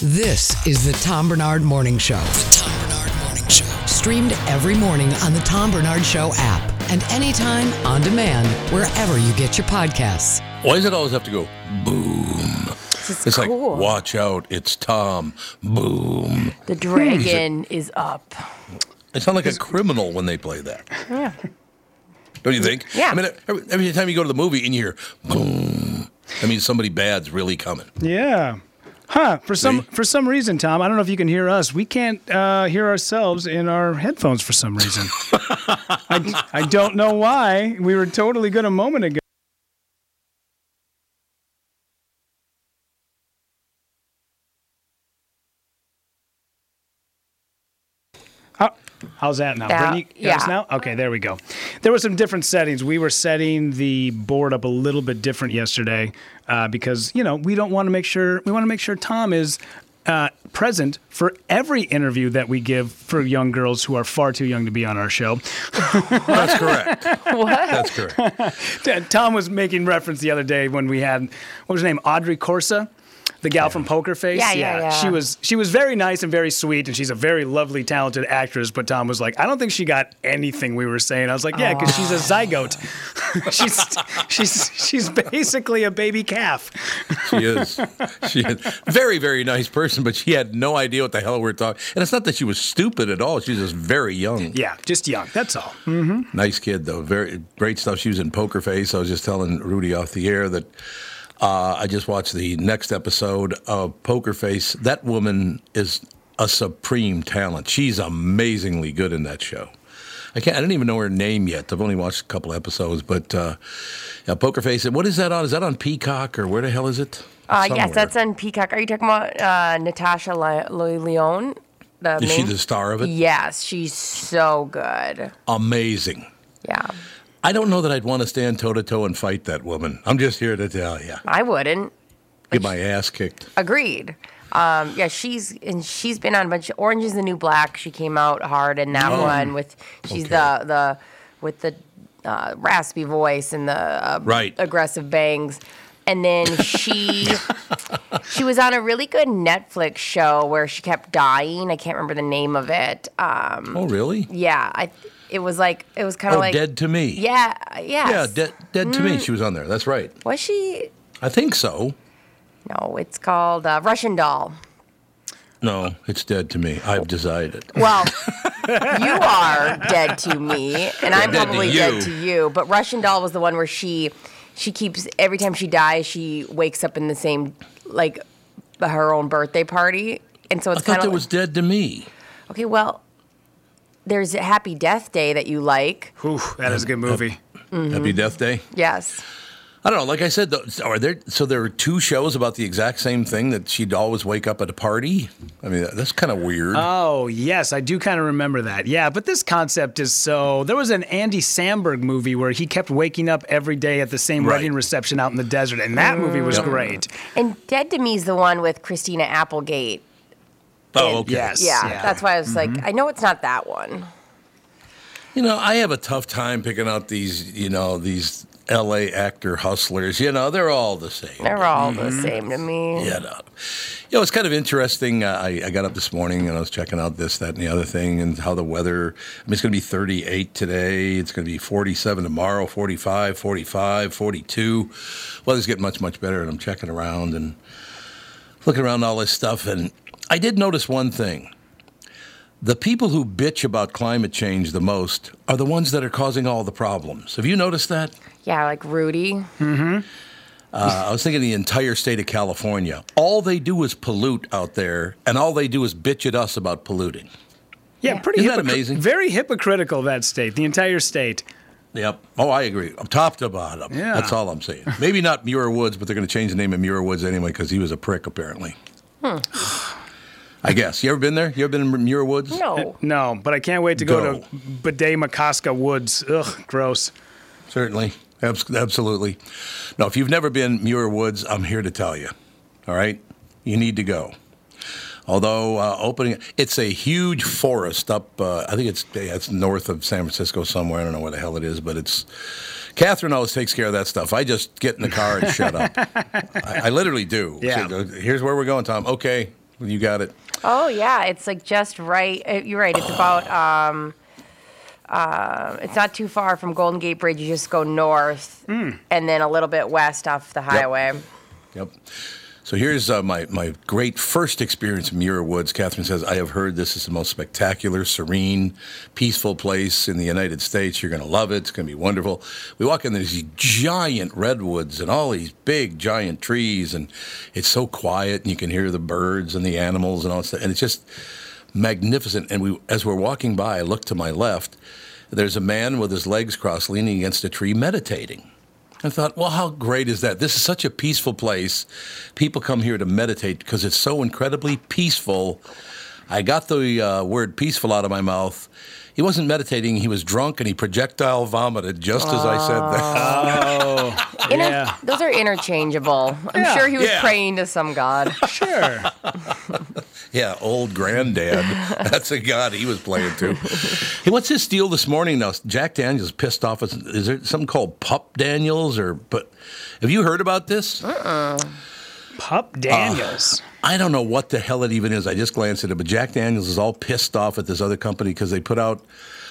This is the Tom Barnard Morning Show. The Tom Barnard Morning Show. Streamed every morning on the Tom Barnard Show app and anytime on demand wherever you get your podcasts. Why does it always have to go boom? It's cool. like, watch out, it's Tom. Boom. The dragon is up. They sound like a criminal when they play that. Yeah. Don't you think? Yeah. I mean, every, every time you go to the movie and you hear boom, I mean, somebody bad's really coming. Yeah. Huh. For some See? for some reason, Tom, I don't know if you can hear us. We can't uh, hear ourselves in our headphones for some reason. I, I don't know why. We were totally good a moment ago. How- How's that now? That- Brittany, got yeah. now? Okay, there we go. There were some different settings. We were setting the board up a little bit different yesterday uh, because you know we don't want to make sure we want to make sure Tom is uh, present for every interview that we give for young girls who are far too young to be on our show. That's correct. What? That's correct. Tom was making reference the other day when we had what was her name, Audrey Corsa. The gal from Poker Face, Yeah, yeah, yeah. She was she was very nice and very sweet, and she's a very lovely, talented actress. But Tom was like, I don't think she got anything we were saying. I was like, Yeah, because she's a zygote. she's she's she's basically a baby calf. She is. She is. Very, very nice person, but she had no idea what the hell we're talking. And it's not that she was stupid at all. She's just very young. Yeah, just young. That's all. Mm-hmm. Nice kid, though. Very great stuff. She was in Poker Face. I was just telling Rudy off the air that uh, I just watched the next episode of Poker Face. That woman is a supreme talent. She's amazingly good in that show. I can't. I didn't even know her name yet. I've only watched a couple episodes, but uh, yeah, Poker Face. What is that on? Is that on Peacock or where the hell is it? Uh, yes, that's on Peacock. Are you talking about uh, Natasha Le- Lyonne? The Is she the star of it? Yes, she's so good. Amazing. Yeah, I don't know that I'd want to stand toe to toe and fight that woman. I'm just here to tell you. I wouldn't. Get my ass kicked. Agreed. Um, yeah, she's and she's been on a bunch. Of, Orange is the New Black. She came out hard in that Oh, one with. She's okay. the the with the uh, raspy voice and the uh, Right. aggressive bangs. And then she she was on a really good Netflix show where she kept dying. I can't remember the name of it. Um, Oh, really? yeah, I it was like it was kind of Oh, like Dead to Me. Yeah, yes. Yeah, Dead, dead to Me. She was on there. That's right. Was she? I think so. No, it's called uh, Russian Doll. No, it's Dead to Me. I've decided. It. Well, you are dead to me, and I'm dead probably you. dead to you. But Russian Doll was the one where she, she keeps every time she dies, she wakes up in the same like her own birthday party, and so I it's thought kind that of was Dead to Me. okay. Well, there's a Happy Death Day that you like. Whew, that is a good movie. Mm-hmm. Happy Death Day. Yes. I don't know. Like I said, though, are there? So there are two shows about the exact same thing that she'd always wake up at a party. I mean, that's kind of weird. Oh, yes, I do kind of remember that. Yeah, but this concept is so. There was an Andy Samberg movie where he kept waking up every day at the same Right. wedding reception out in the desert, and that movie was Yep. great. And Dead to Me is the one with Christina Applegate. Oh, okay. Yes. Yeah, that's why I was like, I know it's not that one. You know, I have a tough time picking out these. You know, these L.A. actor hustlers. You know, they're all the same. They're all the same to me. Yeah, no. You know, it's kind of interesting. Uh, I, I got up this morning and I was checking out this, that, and the other thing, and how the weather. I mean, it's going to be 38 today. It's going to be 47 tomorrow, 45, 45, 42. Weather's getting much, much better, and I'm checking around, and looking around all this stuff, and I did notice one thing. The people who bitch about climate change the most are the ones that are causing all the problems. Have you noticed that? Yeah, like Rudy. Uh, I was thinking the entire state of California. All they do is pollute out there, and all they do is bitch at us about polluting. Yeah, pretty Isn't that amazing? Very hypocritical that state, the entire state. Yep. Oh, I agree. Top to bottom. Yeah. That's all I'm saying. Maybe not Muir Woods, but they're going to change the name of Muir Woods anyway because he was a prick, apparently. I guess. You ever been there? You ever been in Muir Woods? No. No, but I can't wait to go, Go. to Bde Maka Ska Woods. Ugh, gross. Certainly. Abs- absolutely. Now, if you've never been Muir Woods, I'm here to tell you. All right? You need to go. Although uh, opening, it's a huge forest up. Uh, I think it's yeah, it's north of San Francisco somewhere. I don't know what the hell it is, but it's. Catherine always takes care of that stuff. I just get in the car and shut up. I, I literally do. Yeah. Say, Here's where we're going, Tom. Okay, you got it. Oh yeah, it's like just right. uh, You're right. It's about. Um, uh, it's not too far from Golden Gate Bridge. You just go north, and then a little bit west off the highway. Yep. So here's uh, my, my great first experience in Muir Woods. Catherine says, I have heard this is the most spectacular, serene, peaceful place in the United States. You're going to love it. It's going to be wonderful. We walk in, there's these giant redwoods and all these big, giant trees, and it's so quiet, and you can hear the birds and the animals and all that. And it's just magnificent. And we, as we're walking by, I look to my left. There's a man with his legs crossed, leaning against a tree, meditating. I thought, well, how great is that? This is such a peaceful place. People come here to meditate because it's so incredibly peaceful. I got the uh, word peaceful out of my mouth. He wasn't meditating, he was drunk and he projectile vomited just as I said that. Oh, Inter- yeah. Those are interchangeable. I'm Yeah. sure he was Yeah. praying to some god. Sure. Yeah, old granddad. That's a god he was playing to. Hey, what's his deal this morning now? Jack Daniels pissed off. Is is there something called Pup Daniels or but have you heard about this? Uh-uh. Pup Daniels. I don't know what the hell it even is. I just glanced at it, but Jack Daniels is all pissed off at this other company because they put out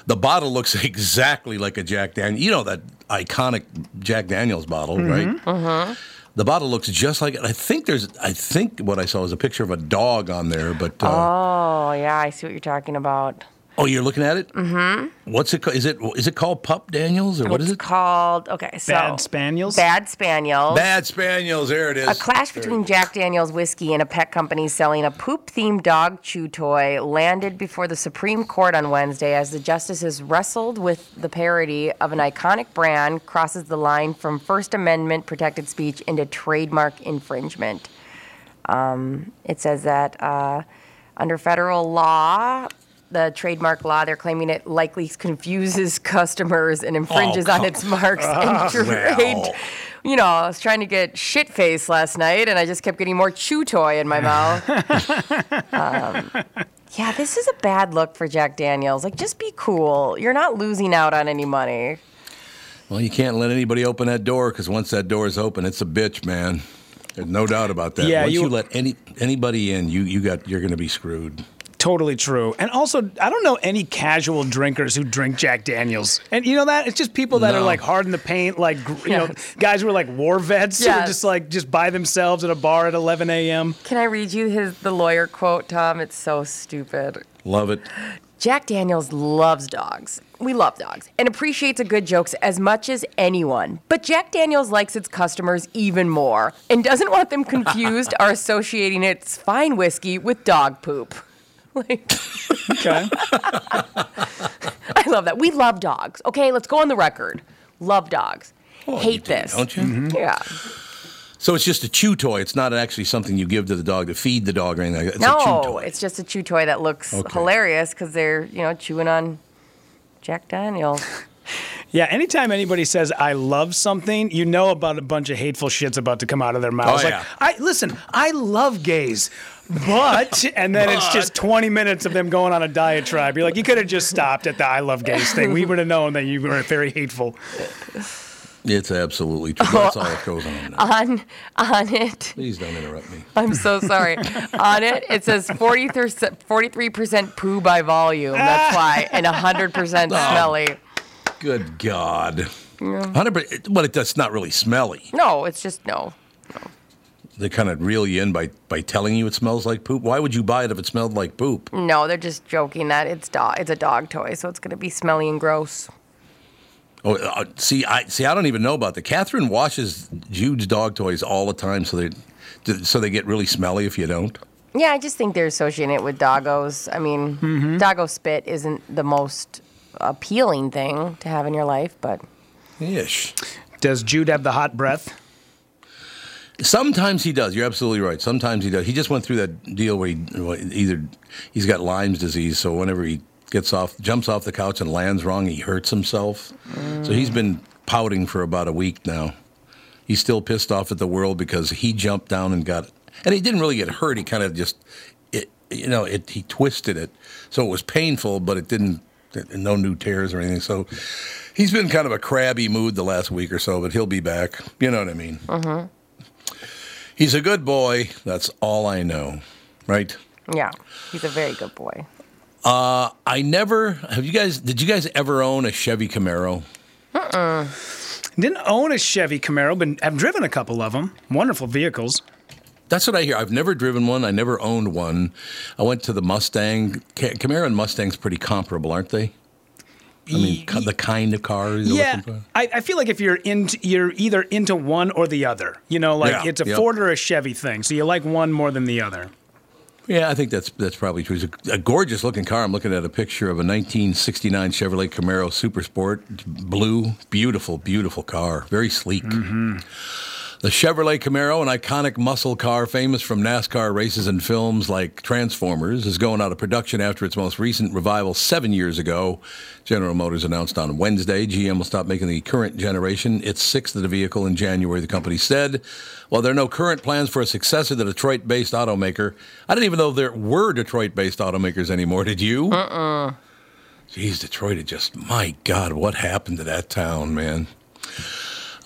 the bottle looks exactly like a Jack Daniels. You know that iconic Jack Daniels bottle, right? Uh-huh. The bottle looks just like it. I think there's. I think what I saw was a picture of a dog on there, but uh, Oh yeah, I see what you're talking about. Oh, you're looking at it. Mm-hmm. What's it? ca- Is it? Is it called Pup Daniels or what is it's it? called okay, so Bad Spaniels? Bad Spaniels. Bad Spaniels. There it is. A clash between Jack Daniels whiskey and a pet company selling a poop themed dog chew toy landed before the Supreme Court on Wednesday as the justices wrestled with the parody of an iconic brand crosses the line from First Amendment protected speech into trademark infringement. Um, it says that uh, under federal law, the trademark law, they're claiming it likely confuses customers and infringes on its marks and trade. well. You know, I was trying to get shit faced last night, and I just kept getting more chew toy in my mouth. um, yeah, this is a bad look for Jack Daniels. Like, just be cool. You're not losing out on any money. Well, you can't let anybody open that door because once that door is open, it's a bitch, man. There's no doubt about that. Yeah, once you, you- let any anybody in, you you got you're going to be screwed. Totally true. And also, I don't know any casual drinkers who drink Jack Daniels. And you know that? It's just people that are like hard in the paint, like, gr- you know, guys who are like war vets who are just like, just by themselves at a bar at 11 a.m. Can I read you his the lawyer quote, Tom? It's so stupid. Love it. Jack Daniels loves dogs. We love dogs and appreciates a good jokes as much as anyone. But Jack Daniels likes its customers even more and doesn't want them confused or associating its fine whiskey with dog poop. Like, Okay. I love that. We love dogs. Okay, let's go on the record. Love dogs. Hate do, this. don't you? Mm-hmm. Yeah. So it's just a chew toy. It's not actually something you give to the dog to feed the dog or anything. like that. It's a chew No, toy. it's just a chew toy that looks Okay. hilarious because they're, you know, chewing on Jack Daniels. Yeah, anytime anybody says I love something, you know about a bunch of hateful shits about to come out of their mouths. Oh, like, yeah. I listen, I love gays. But and then it's just 20 minutes of them going on a diatribe. You're like, you could have just stopped at the I love gays thing. We would have known that you were very hateful. It's absolutely true. That's all that goes on. Now. on on it. Please don't interrupt me. I'm so sorry. On it, it says 43% poo by volume. That's why, and 100% smelly. Good God. Hundred percent. But it, that's not really smelly. No, it's just no. They kind of reel you in by by telling you it smells like poop. Why would you buy it if it smelled like poop? No, they're just joking that it's dog. It's a dog toy, so it's gonna be smelly and gross. Oh, uh, see, I see. I don't even know about that. Catherine washes Jude's dog toys all the time, so they so they get really smelly if you don't. Yeah, I just think they're associating it with doggos. I mean, doggo spit isn't the most appealing thing to have in your life, but Ish. Does Jude have the hot breath? Sometimes he does. You're absolutely right. Sometimes he does. He just went through that deal where he either he's got Lyme's disease, so whenever he gets off, jumps off the couch and lands wrong, he hurts himself. So he's been pouting for about a week now. He's still pissed off at the world because he jumped down and got and he didn't really get hurt. He kind of just, it, you know, it, he twisted it, so it was painful, but it didn't. No new tears or anything. So he's been kind of a crabby mood the last week or so, but he'll be back. You know what I mean? Mm-hmm. He's a good boy. That's all I know. Right? yeah, he's a very good boy. Uh, I never have you guys did you guys ever own a Chevy Camaro? Uh-uh. Didn't own a Chevy Camaro, but I've driven a couple of them. Wonderful vehicles. That's what I hear. I've never driven one. I never owned one. I went to the Mustang. Camaro and Mustang's pretty comparable, aren't they? I mean, ki- the kind of cars. Yeah, looking for? I, I feel like if you're into, you're either into one or the other. You know, like Yeah, it's a yep. Ford or a Chevy thing. So you like one more than the other. Yeah, I think that's that's probably true. It's a, a gorgeous looking car. I'm looking at a picture of a 1969 Chevrolet Camaro Super Sport, blue, beautiful, beautiful car, very sleek. Mm-hmm. The Chevrolet Camaro, an iconic muscle car famous from NASCAR races and films like Transformers, is going out of production after its most recent revival seven years ago. General Motors announced on Wednesday GM will stop making the current generation its sixth of the vehicle in January, the company said. While there are no current plans for a successor, the Detroit based automaker, I didn't even know there were Detroit based automakers anymore. Did you? Uh uh Geez, Detroit, it just, my God, what happened to that town, man?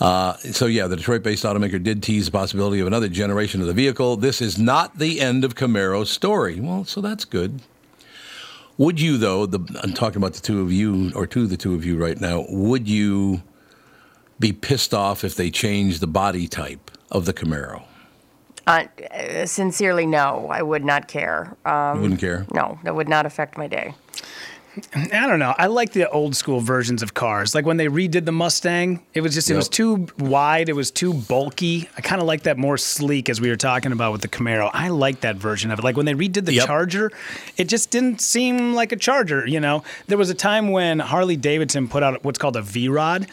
Uh, so yeah, the Detroit-based automaker did tease the possibility of another generation of the vehicle. This is not the end of Camaro's story. Well, so that's good. Would you though? The, I'm talking about the two of you, or two of the two of you right now. Would you be pissed off if they changed the body type of the Camaro? Uh, uh, sincerely, no, I would not care. Um, You wouldn't care. no, that would not affect my day. I don't know. I like the old school versions of cars. Like when they redid the Mustang, it was just it was too wide, it was too bulky. I kind of like that more sleek as we were talking about with the Camaro. I like that version of it. Like when they redid the Yep. Charger, it just didn't seem like a Charger, you know. There was a time when Harley Davidson put out what's called a V-Rod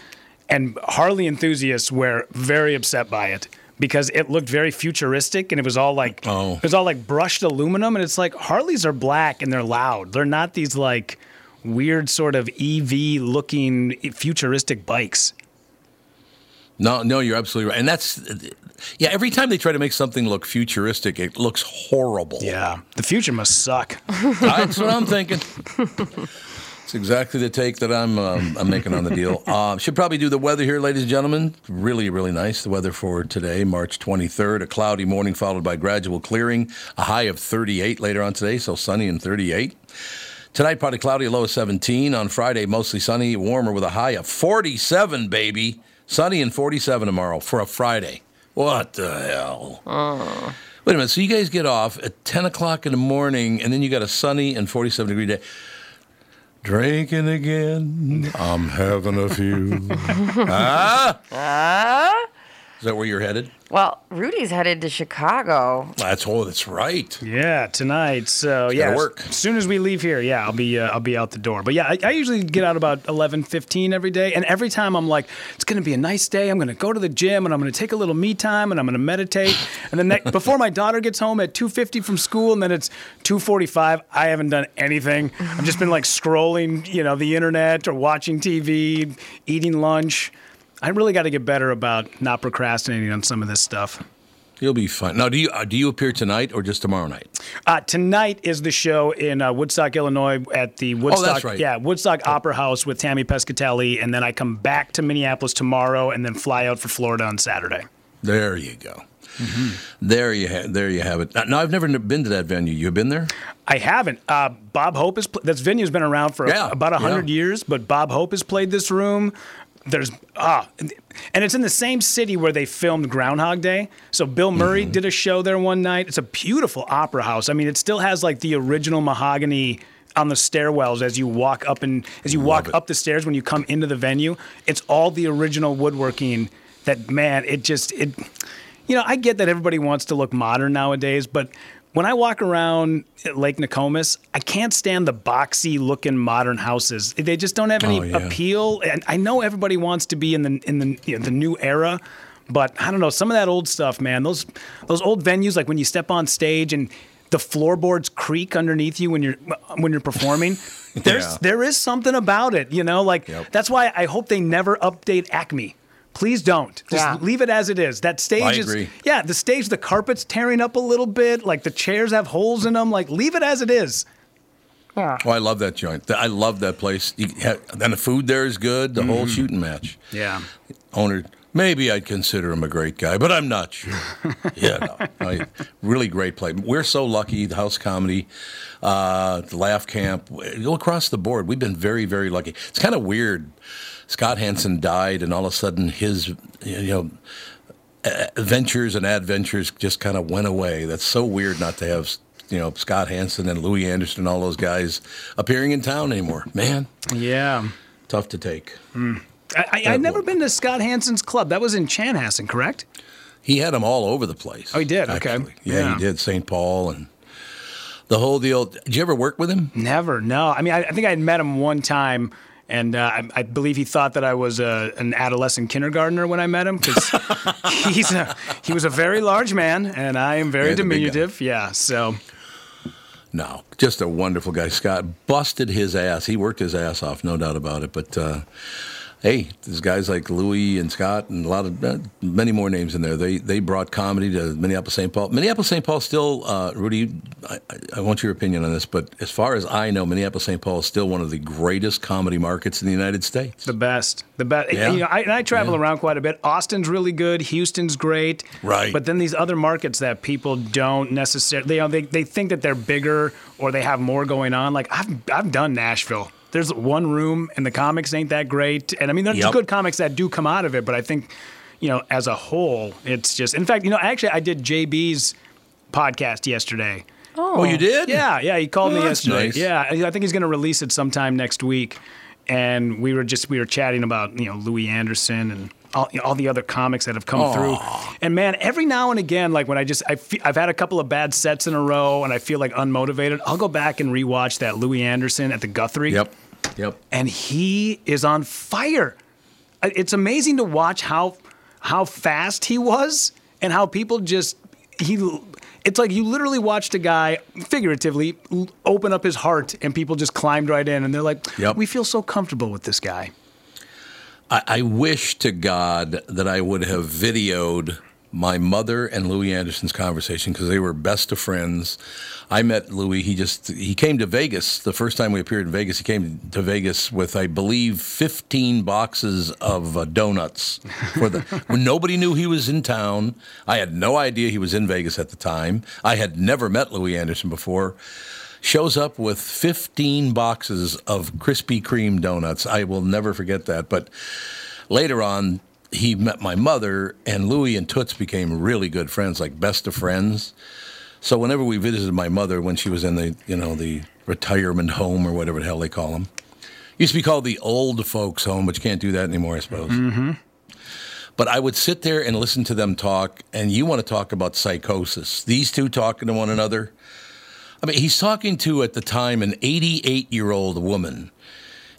and Harley enthusiasts were very upset by it. Because it looked very futuristic and it was all like Oh. it was all like brushed aluminum and it's like Harleys are black and they're loud. They're not these like weird sort of EV looking futuristic bikes. No, no, you're absolutely right. And that's, yeah. Every time they try to make something look futuristic, it looks horrible. Yeah. The future must suck. That's what I'm thinking. It's exactly the take that I'm um, I'm making on the deal. Uh, should probably do the weather here, ladies and gentlemen. Really, really nice. The weather for today, March 23rd. A cloudy morning followed by gradual clearing. A high of 38 later on today, so sunny and 38. Tonight, partly cloudy, low of 17. On Friday, mostly sunny, warmer with a high of 47, baby. Sunny and 47 tomorrow for a Friday. What the hell? Wait a minute. So you guys get off at 10 o'clock in the morning, and then you got a sunny and 47 degree day. Drinking again. I'm having a few. ah? Ah. Is that where you're headed? Well, Rudy's headed to Chicago. That's oh, that's right. Yeah, tonight. So yeah, work. As soon as we leave here, yeah, I'll be uh, I'll be out the door. But yeah, I, I usually get out about 11, 15 every day, and every time I'm like, it's gonna be a nice day. I'm gonna go to the gym and I'm gonna take a little me time and I'm gonna meditate. And then ne- before my daughter gets home at two fifty from school, and then it's two forty five. I haven't done anything. I've just been like scrolling, you know, the internet or watching TV, eating lunch. I really got to get better about not procrastinating on some of this stuff. You'll be fine. Now, do you uh, do you appear tonight or just tomorrow night? Uh, tonight is the show in uh, Woodstock, Illinois, at the Woodstock, oh, right. yeah, Woodstock Opera House with Tammy Pescatelli, and then I come back to Minneapolis tomorrow, and then fly out for Florida on Saturday. There you go. There you ha- there you have it. Now, now, I've never been to that venue. You've been there? I haven't. Uh, Bob Hope has pl- this venue's been around for Yeah, about hundred yeah. years, but Bob Hope has played this room. There's ah, and it's in the same city where they filmed Groundhog Day. So Bill Murray Mm-hmm. did a show there one night. It's a beautiful opera house. I mean, it still has like the original mahogany on the stairwells as you walk up and as you walk it. up the stairs when you come into the venue. It's all the original woodworking. That man, it just it. You know, I get that everybody wants to look modern nowadays, but when I walk around at Lake Nokomis, I can't stand the boxy looking modern houses. They just don't have any Oh, yeah. appeal. And I know everybody wants to be in the in the you know, the new era, but I don't know some of that old stuff, man. Those those old venues, like when you step on stage and the floorboards creak underneath you when you're when you're performing. There's Yeah. there is something about it, you know. Like Yep. that's why I hope they never update Acme. Please don't. Just Yeah. leave it as it is. That stage I is agree. yeah, the stage, the carpet's tearing up a little bit. Like the chairs have holes in them. Like leave it as it is. Yeah. Oh, I love that joint. I love that place. Have, and the food there is good. The whole shooting match. Yeah. Owner, maybe I'd consider him a great guy, but I'm not sure. yeah, no, I, really great place. We're so lucky. The House Comedy, uh, the Laugh Camp, go across the board. We've been very, very lucky. It's kind of weird. Scott Hansen died, and all of a sudden his, you know, adventures and adventures just kind of went away. That's so weird not to have, you know, Scott Hansen and Louie Anderson and all those guys appearing in town anymore. Man, Yeah. tough to take. Hmm. I, I, I'd never been to Scott Hansen's club. That was in Chanhassen, correct? He had them all over the place. Oh, he did? Okay. Yeah, Yeah. he did. St. Paul and the whole deal. Did you ever work with him? Never. No. I mean, I, I think I had met him one time, and uh, I, I believe he thought that I was a, an adolescent kindergartner when I met him because he's a, he was a very large man, and I am very Yeah, the big guy. diminutive. Yeah. So No, just a wonderful guy. Scott busted his ass. He worked his ass off, no doubt about it. But uh, hey, there's guys like Louie and Scott and a lot of uh, many more names in there. They they brought comedy to Minneapolis St. Paul. Minneapolis St. Paul still, uh, Rudy. I, I- want your opinion on this, but as far as I know, Minneapolis St. Paul is still one of the greatest comedy markets in the United States. the best, the best. Yeah. You know, I, and I travel around quite a bit. Austin's really good. Houston's great. Right. But then these other markets that people don't necessarily, you know, they, they think that they're bigger or they have more going on. Like I've I've done Nashville. There's one room and the comics ain't that great. And I mean, there's Yep. good comics that do come out of it, but I think, you know, as a whole, it's just. In fact, you know, actually, I did JB's podcast yesterday. Oh. oh, you did? Yeah, yeah. He called Oh, me that's yesterday. nice. Yeah, I I think he's going to release it sometime next week. And we were just we were chatting about you know Louie Anderson and all, all the other comics that have come through. And man, every now and again, like when I just I fe- I've had a couple of bad sets in a row and I feel like unmotivated, I'll go back and rewatch that Louie Anderson at the Guthrie. Yep. Yep. And he is on fire. It's amazing to watch how how fast he was and how people just he it's like you literally watched a guy figuratively open up his heart and people just climbed right in and they're like Yep. we feel so comfortable with this guy I, I wish to God that I would have videoed my mother and Louie Anderson's conversation because they were best of friends. I met Louie. He just he came to Vegas the first time we appeared in Vegas. He came to Vegas with I believe 15 boxes of uh, donuts for the when nobody knew he was in town. I had no idea he was in Vegas at the time. I had never met Louie Anderson before shows up with 15 boxes of Krispy Kreme donuts. I will never forget that. But later on, he met my mother, and Louie and Toots became really good friends, like best of friends. So whenever we visited my mother when she was in the, you know, the retirement home or whatever the hell they call them, used to be called the old folks home, but you can't do that anymore, I suppose. Mm-hmm. But I would sit there and listen to them talk, and you want to talk about psychosis. These two talking to one another. I mean, he's talking to at the time an 88 year old woman.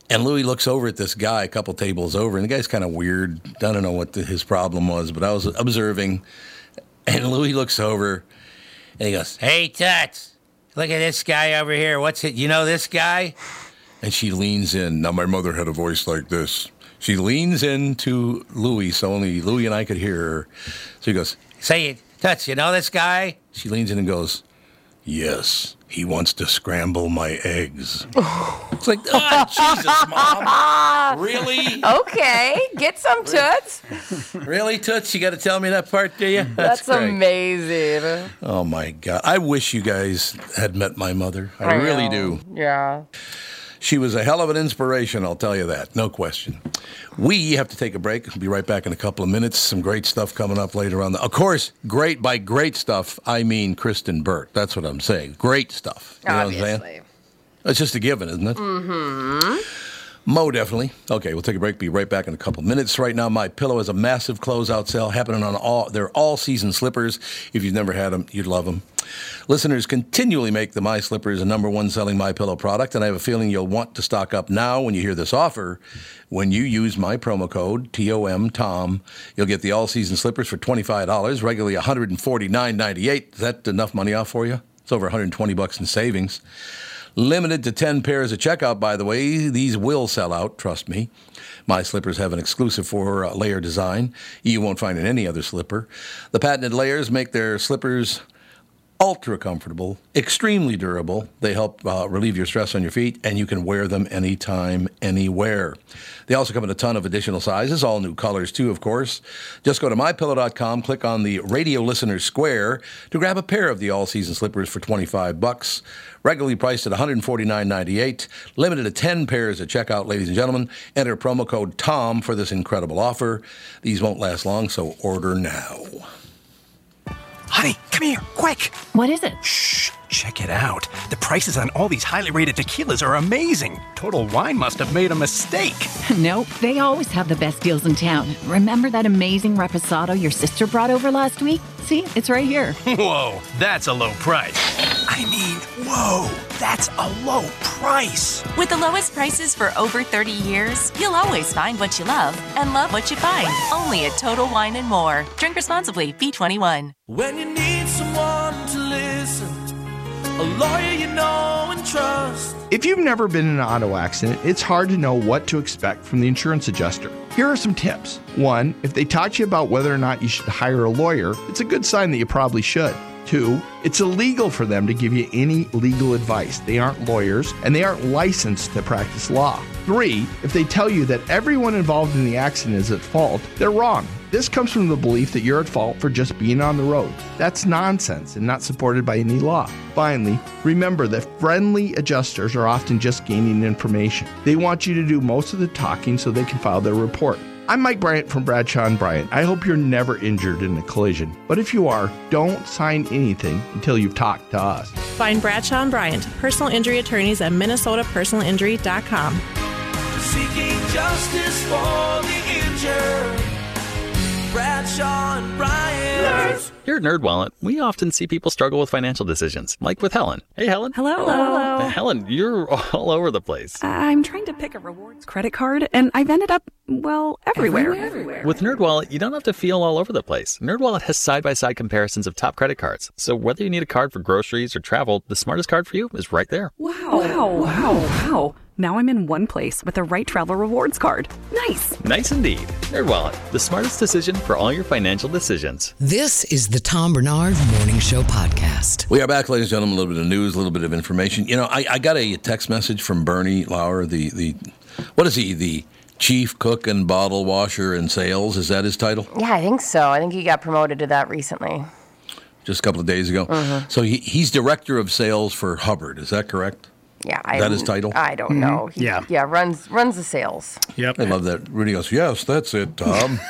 And Louie looks over at this guy a couple tables over, and the guy's kind of weird. I don't know what the, his problem was, but I was observing. And Louie looks over and he goes, Hey, Toots, look at this guy over here. What's it? You know this guy? And she leans in. Now, my mother had a voice like this. She leans into Louie, so only Louie and I could hear her. So he goes, Say, Toots, you know this guy? She leans in and goes, Yes, he wants to scramble my eggs. it's like, oh, Jesus, Mom. Really? Okay, get some toots. Really, Toots? You got to tell me that part, do you? That's, great. amazing. Oh, my God. I wish you guys had met my mother. I, really know. do. Yeah. She was a hell of an inspiration, I'll tell you that, no question. We have to take a break. We'll be right back in a couple of minutes. Some great stuff coming up later on. The, of course, great by great stuff, I mean Kristyn Burtt. That's what I'm saying. Great stuff. You know what I'm saying? Obviously. That's just a given, isn't it? Mm-hmm. Mo, definitely. Okay, we'll take a break. Be right back in a couple minutes. Right now, My Pillow has a massive closeout sale happening on all their all-season slippers. If you've never had them, you'd love them. Listeners continually make the My Slippers a number one selling My Pillow product, and I have a feeling you'll want to stock up now when you hear this offer. When you use my promo code TOM Tom, you'll get the all-season slippers for twenty-five dollars, regularly one hundred and forty-nine ninety-eight. Is that enough money off for you? It's over one hundred and twenty bucks in savings. Limited to 10 pairs at checkout, by the way. These will sell out, trust me. My slippers have an exclusive four uh, layer design you won't find in any other slipper. The patented layers make their slippers ultra comfortable, extremely durable. They help uh, relieve your stress on your feet, and you can wear them anytime, anywhere. They also come in a ton of additional sizes, all new colors too, of course. Just go to mypillow.com, click on the radio listener square to grab a pair of the all-season slippers for 25 bucks. Regularly priced at $149.98, limited to 10 pairs at checkout, ladies and gentlemen. Enter promo code TOM for this incredible offer. These won't last long, so order now. Honey, come here, quick. What is it? Shh, check it out. The prices on all these highly rated tequilas are amazing. Total Wine must have made a mistake. Nope, they always have the best deals in town. Remember that amazing reposado your sister brought over last week? See, it's right here. Whoa, that's a low price. I mean, whoa, that's a low price. With the lowest prices for over 30 years, you'll always find what you love and love what you find. Only at Total Wine and More. Drink responsibly, B21. When you need someone to listen, a lawyer you know and trust. If you've never been in an auto accident, it's hard to know what to expect from the insurance adjuster. Here are some tips. One, if they talk to you about whether or not you should hire a lawyer, it's a good sign that you probably should. Two, it's illegal for them to give you any legal advice. They aren't lawyers and they aren't licensed to practice law. Three, if they tell you that everyone involved in the accident is at fault, they're wrong. This comes from the belief that you're at fault for just being on the road. That's nonsense and not supported by any law. Finally, remember that friendly adjusters are often just gaining information. They want you to do most of the talking so they can file their report. I'm Mike Bryant from Bradshaw and Bryant. I hope you're never injured in a collision. But if you are, don't sign anything until you've talked to us. Find Bradshaw and Bryant, personal injury attorneys at minnesotapersonalinjury.com. Seeking justice for the injured. Bradshaw and Bryant. Here at NerdWallet, we often see people struggle with financial decisions, like with Helen. Hey, Helen. Hello. Hello. Uh, Helen, you're all over the place. I'm trying to pick a rewards credit card, and I've ended up, well, everywhere. Everywhere. With NerdWallet, you don't have to feel all over the place. NerdWallet has side-by-side comparisons of top credit cards. So whether you need a card for groceries or travel, the smartest card for you is right there. Wow. Wow. Wow. Wow. Now I'm in one place with the right travel rewards card. Nice. Nice indeed. NerdWallet, the smartest decision for all your financial decisions. This is the Tom Barnard Morning Show podcast. We are back, ladies and gentlemen. A little bit of news, a little bit of information. You know, I, I got a text message from Bernie Lauer, the, the what is he, the chief cook and bottle washer in sales? Is that his title? Yeah, I think so. I think he got promoted to that recently. Just a couple of days ago. Mhm. So he, he's director of sales for Hubbard. Is that correct? Yeah, Is that his title? I don't know. He, Yeah. yeah, runs runs the sales. Yep. I love that. Rudy goes, yes, that's it, Tom.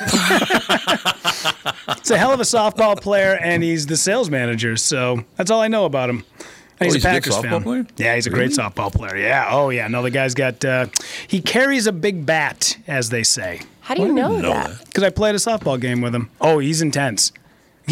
It's a hell of a softball player, and he's the sales manager. So that's all I know about him. Oh, And he's a good Packers softball fan. player? Yeah, he's a great Really? softball player. Yeah. Oh, yeah. No, the guy's got. Uh, he carries a big bat, as they say. How do you know, that? Because I played a softball game with him. Oh, he's intense.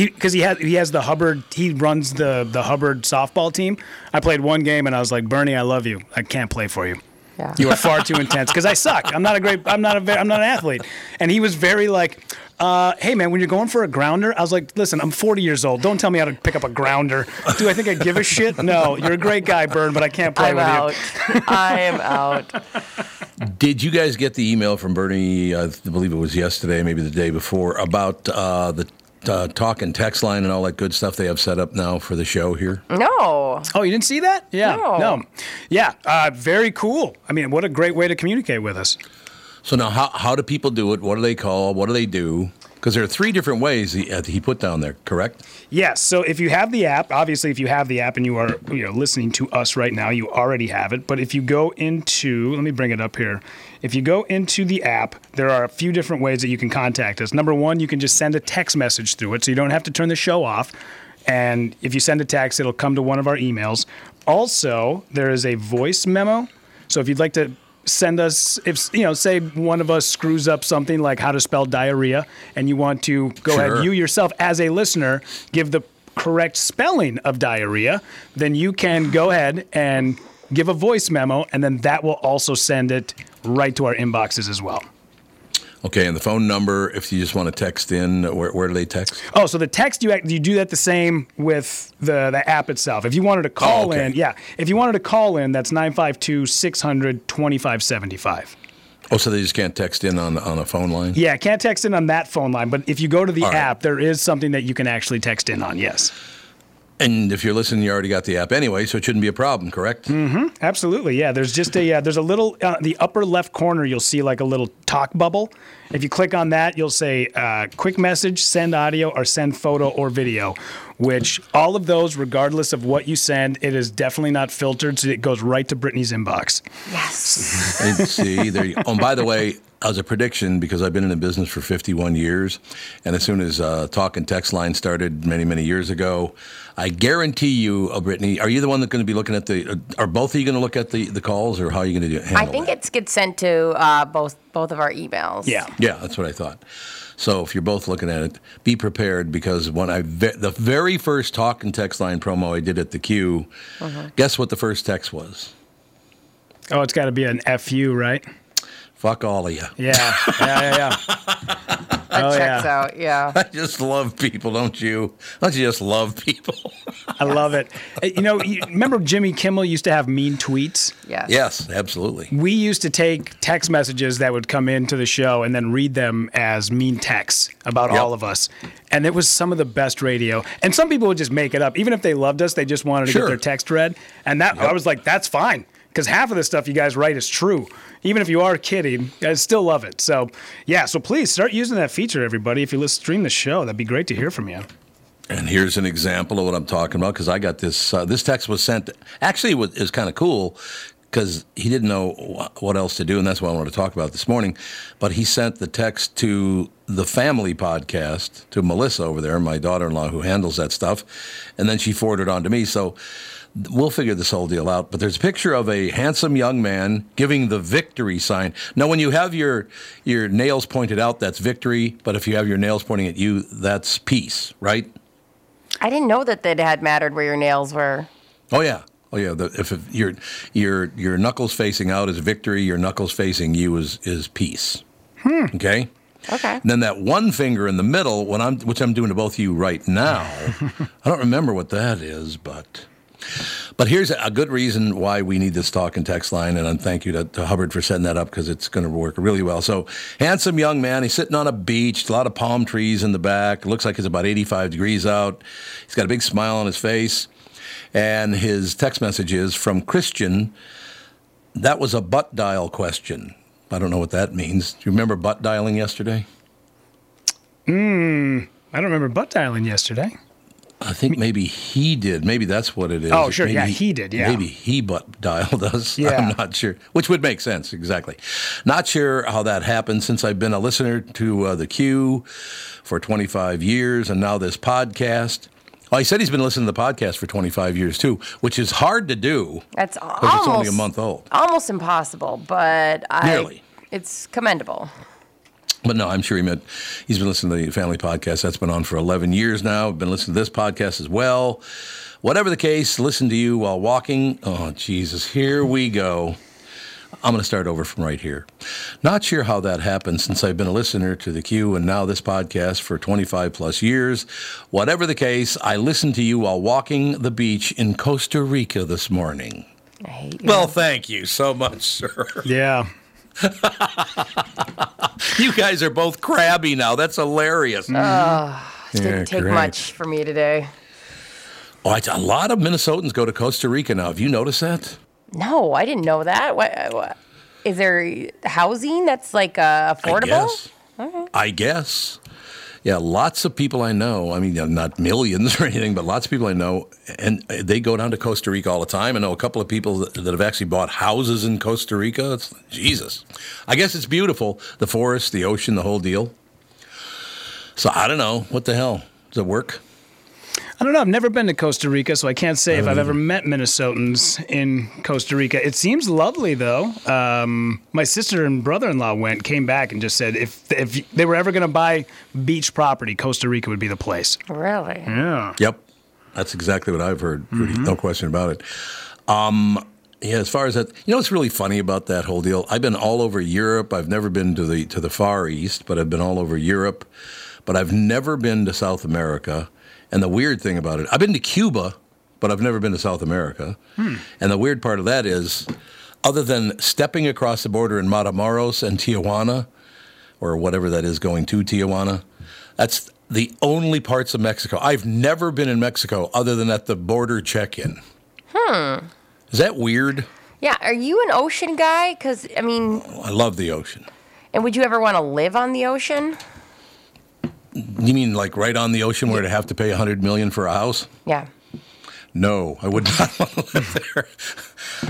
Because he, has he has the Hubbard. He runs the the Hubbard softball team. I played one game, and I was like, Bernie, I love you. I can't play for you. Yeah. You are far too intense because I suck. I'm not a great. I'm not a. ve- I'm not an athlete. And he was very like, uh, "Hey man, when you're going for a grounder, I was like, listen, I'm 40 years old. Don't tell me how to pick up a grounder. Do I think I give a shit? No, you're a great guy, Bern, but I can't play for you. I'm with out. you. I am out. Did you guys get the email from Bernie? I believe it was yesterday, maybe the day before, about uh, the uh, talk and text line and all that good stuff they have set up now for the show here? No. Oh, you didn't see that? Yeah. No. Yeah. Uh, very cool. I mean, what a great way to communicate with us. So now, how, how do people do it? What do they call? What do they do? Because there are three different ways he, uh, he put down there, correct? Yes. So if you have the app, obviously, if you have the app and you are you know listening to us right now, you already have it. But if you go into, let me bring it up here. If you go into the app, there are a few different ways that you can contact us. Number one, you can just send a text message through it, so you don't have to turn the show off. And if you send a text, it'll come to one of our emails. Also, there is a voice memo. So if you'd like to send us if you know say one of us screws up something like how to spell diarrhea and you want to go Sure. ahead you yourself as a listener give the correct spelling of diarrhea then you can go ahead and give a voice memo and then that will also send it right to our inboxes as well Okay, and the phone number, if you just want to text in, where, where do they text? Oh, so the text you you do that the same with the the app itself. If you wanted to call Oh, okay. in, yeah. If you wanted to call in, that's 952 600 2575. Oh, so they just can't text in on, on a phone line? Yeah, can't text in on that phone line, but if you go to the All right. app, there is something that you can actually text in on. Yes. And if you're listening, you already got the app anyway, so it shouldn't be a problem, correct? Mm-hmm. Absolutely. Yeah. There's just a uh, there's a little uh, the upper left corner. You'll see like a little talk bubble. If you click on that, you'll say uh, quick message, send audio, or send photo or video. Which all of those, regardless of what you send, it is definitely not filtered, so it goes right to Brittany's inbox. Yes. And see, there you, oh, and by the way, as a prediction, because I've been in the business for 51 years, and as soon as uh, talk and text line started many, many years ago, I guarantee you, uh, Brittany, are you the one that's going to be looking at the? Uh, are both of you going to look at the, the calls, or how are you going to do? It? I Handle think it gets sent to uh, both both of our emails. Yeah. Yeah, that's what I thought. So if you're both looking at it, be prepared because when I ve- the very first talk and text line promo I did at the Q, Mhm. guess what the first text was? Oh, it's got to be an FU, right? Fuck all of you. Yeah. Yeah. Yeah. yeah. Oh, that Oh, checks yeah. out. Yeah. I just love people, don't you? Don't you just love people? I love it. You know, you, remember Jimmy Kimmel used to have mean tweets? Yes. Yes, absolutely. We used to take text messages that would come into the show and then read them as mean texts about Yep. all of us. And it was some of the best radio. And some people would just make it up. Even if they loved us, they just wanted to Sure. get their text read. And that I was like, that's fine. Because half of the stuff you guys write is true. Even if you are kidding, I still love it. So, yeah, so please start using that feature, everybody. If you listen, stream the show, that'd be great to hear from you. And here's an example of what I'm talking about because I got this. Uh, this text was sent. Actually, it was, was kind of cool because he didn't know wh- what else to do, and that's what I wanted to talk about this morning. But he sent the text to the family podcast to Melissa over there, my daughter-in-law who handles that stuff, and then she forwarded on to me. So we'll figure this whole deal out. But there's a picture of a handsome young man giving the victory sign. Now, when you have your your nails pointed out, that's victory. But if you have your nails pointing at you, that's peace, right? I didn't know that it had mattered where your nails were. Oh yeah. Oh yeah. The, if it, your your your knuckles facing out is victory, your knuckles facing you is is peace. Hmm. Okay. Okay. And then that one finger in the middle, when I'm which I'm doing to both of you right now. I don't remember what that is, but but here's a good reason why we need this talk and text line, and thank you to, to Hubbard for setting that up because it's going to work really well. So, handsome young man, he's sitting on a beach, a lot of palm trees in the back. Looks like it's about 85 degrees out. He's got a big smile on his face, and his text message is from Christian. That was a butt dial question. I don't know what that means. Do you remember butt dialing yesterday? Hmm. I don't remember butt dialing yesterday. I think maybe he did. Maybe that's what it is. Oh, sure. Maybe Yeah, he did, yeah. Maybe he butt dialed us. Yeah. I'm not sure. Which would make sense, exactly. Not sure how that happened since I've been a listener to uh, The Q for 25 years and now this podcast. Oh, he said he's been listening to the podcast for 25 years too, which is hard to do That's because it's only a month old. almost impossible, but I, Nearly. it's commendable. But no, I'm sure he meant he's been listening to the family podcast. That's been on for 11 years now. I've been listening to this podcast as well. Whatever the case, listen to you while walking. Oh, Jesus, here we go. I'm going to start over from right here. Not sure how that happened since I've been a listener to the Q and now this podcast for 25 plus years. Whatever the case, I listened to you while walking the beach in Costa Rica this morning. I hate you. Well, thank you so much, sir. Yeah. You guys are both crabby now. That's hilarious. Oh, it didn't Yeah, take great. much for me today. Oh, it's- a lot of Minnesotans go to Costa Rica now. Have you noticed that? No, I didn't know that. What, what is there housing that's like uh, affordable? I guess. I guess. Yeah, lots of people I know. I mean, not millions or anything, but lots of people I know, and they go down to Costa Rica all the time. I know a couple of people that, that have actually bought houses in Costa Rica. It's Jesus. I guess it's beautiful. The forest, the ocean, the whole deal. So I don't know. What the hell? Does it work? I don't know. I've never been to Costa Rica, so I can't say if I've ever met Minnesotans in Costa Rica. It seems lovely, though. Um, my sister and brother-in-law went, came back, and just said if if they were ever going to buy beach property, Costa Rica would be the place. Really? Yeah. Yep. That's exactly what I've heard, Rudy. No question about it. Um, yeah, as far as that, you know, what's really funny about that whole deal. I've been all over Europe. I've never been to the to the Far East, but I've been all over Europe. But I've never been to South America. And the weird thing about it, I've been to Cuba, but I've never been to South America. And the weird part of that is, other than stepping across the border in Matamoros and Tijuana, or whatever that is going to Tijuana, that's the only parts of Mexico. I've never been in Mexico other than at the border check in. Hmm. Is that weird? Yeah. Are you an ocean guy? Because I mean, I love the ocean. and would you ever want to live on the ocean? You mean like right on the ocean where to have to pay 100 million for a house? Yeah. No, I would not want to live there.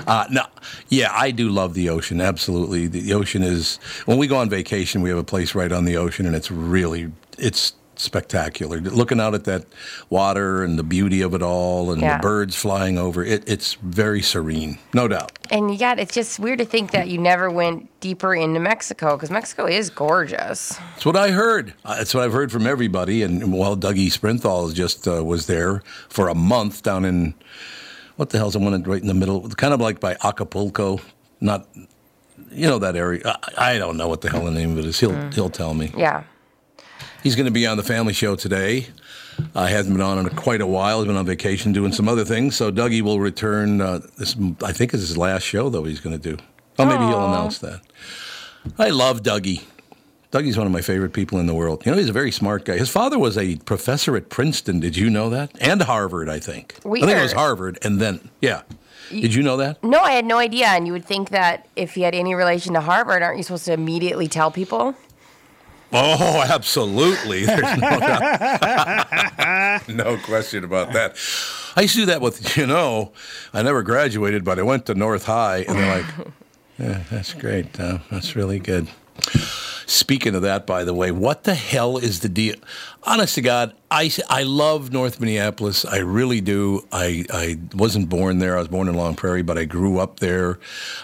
Uh, no, yeah, I do love the ocean. Absolutely, the ocean is. When we go on vacation, we have a place right on the ocean, and it's really it's spectacular. Looking out at that water and the beauty of it all, and Yeah. the birds flying over it, it's very serene, no doubt. And you got it's just weird to think that you never went deeper into Mexico because Mexico is gorgeous. That's what I heard. Uh, That's what I've heard from everybody. And well, Dougie Sprinthal just uh, was there for a month down in what the hell's the one right in the middle, kind of like by Acapulco, not you know that area. I, I don't know what the hell the name of it is. He'll he'll tell me. Yeah. He's going to be on the family show today. Uh, hasn't been on in quite a while. He's been on vacation doing some other things. So Dougie will return. Uh, this I think is his last show though. He's going to do. Oh, maybe he'll announce that. I love Dougie. Dougie's one of my favorite people in the world. You know, he's a very smart guy. His father was a professor at Princeton. Did you know that? And Harvard, I think. I think it was Harvard, and then yeah. Did you know that? No, I had no idea. And you would think that if he had any relation to Harvard, aren't you supposed to immediately tell people? Oh, absolutely. There's no, doubt. no question about that. I used to do that with, you know, I never graduated, but I went to North High, and they're like, yeah, that's great. Uh, that's really good. Speaking of that, by the way, what the hell is the deal? Honest to God, I, I love North Minneapolis. I really do. I, I wasn't born there. I was born in Long Prairie, but I grew up there.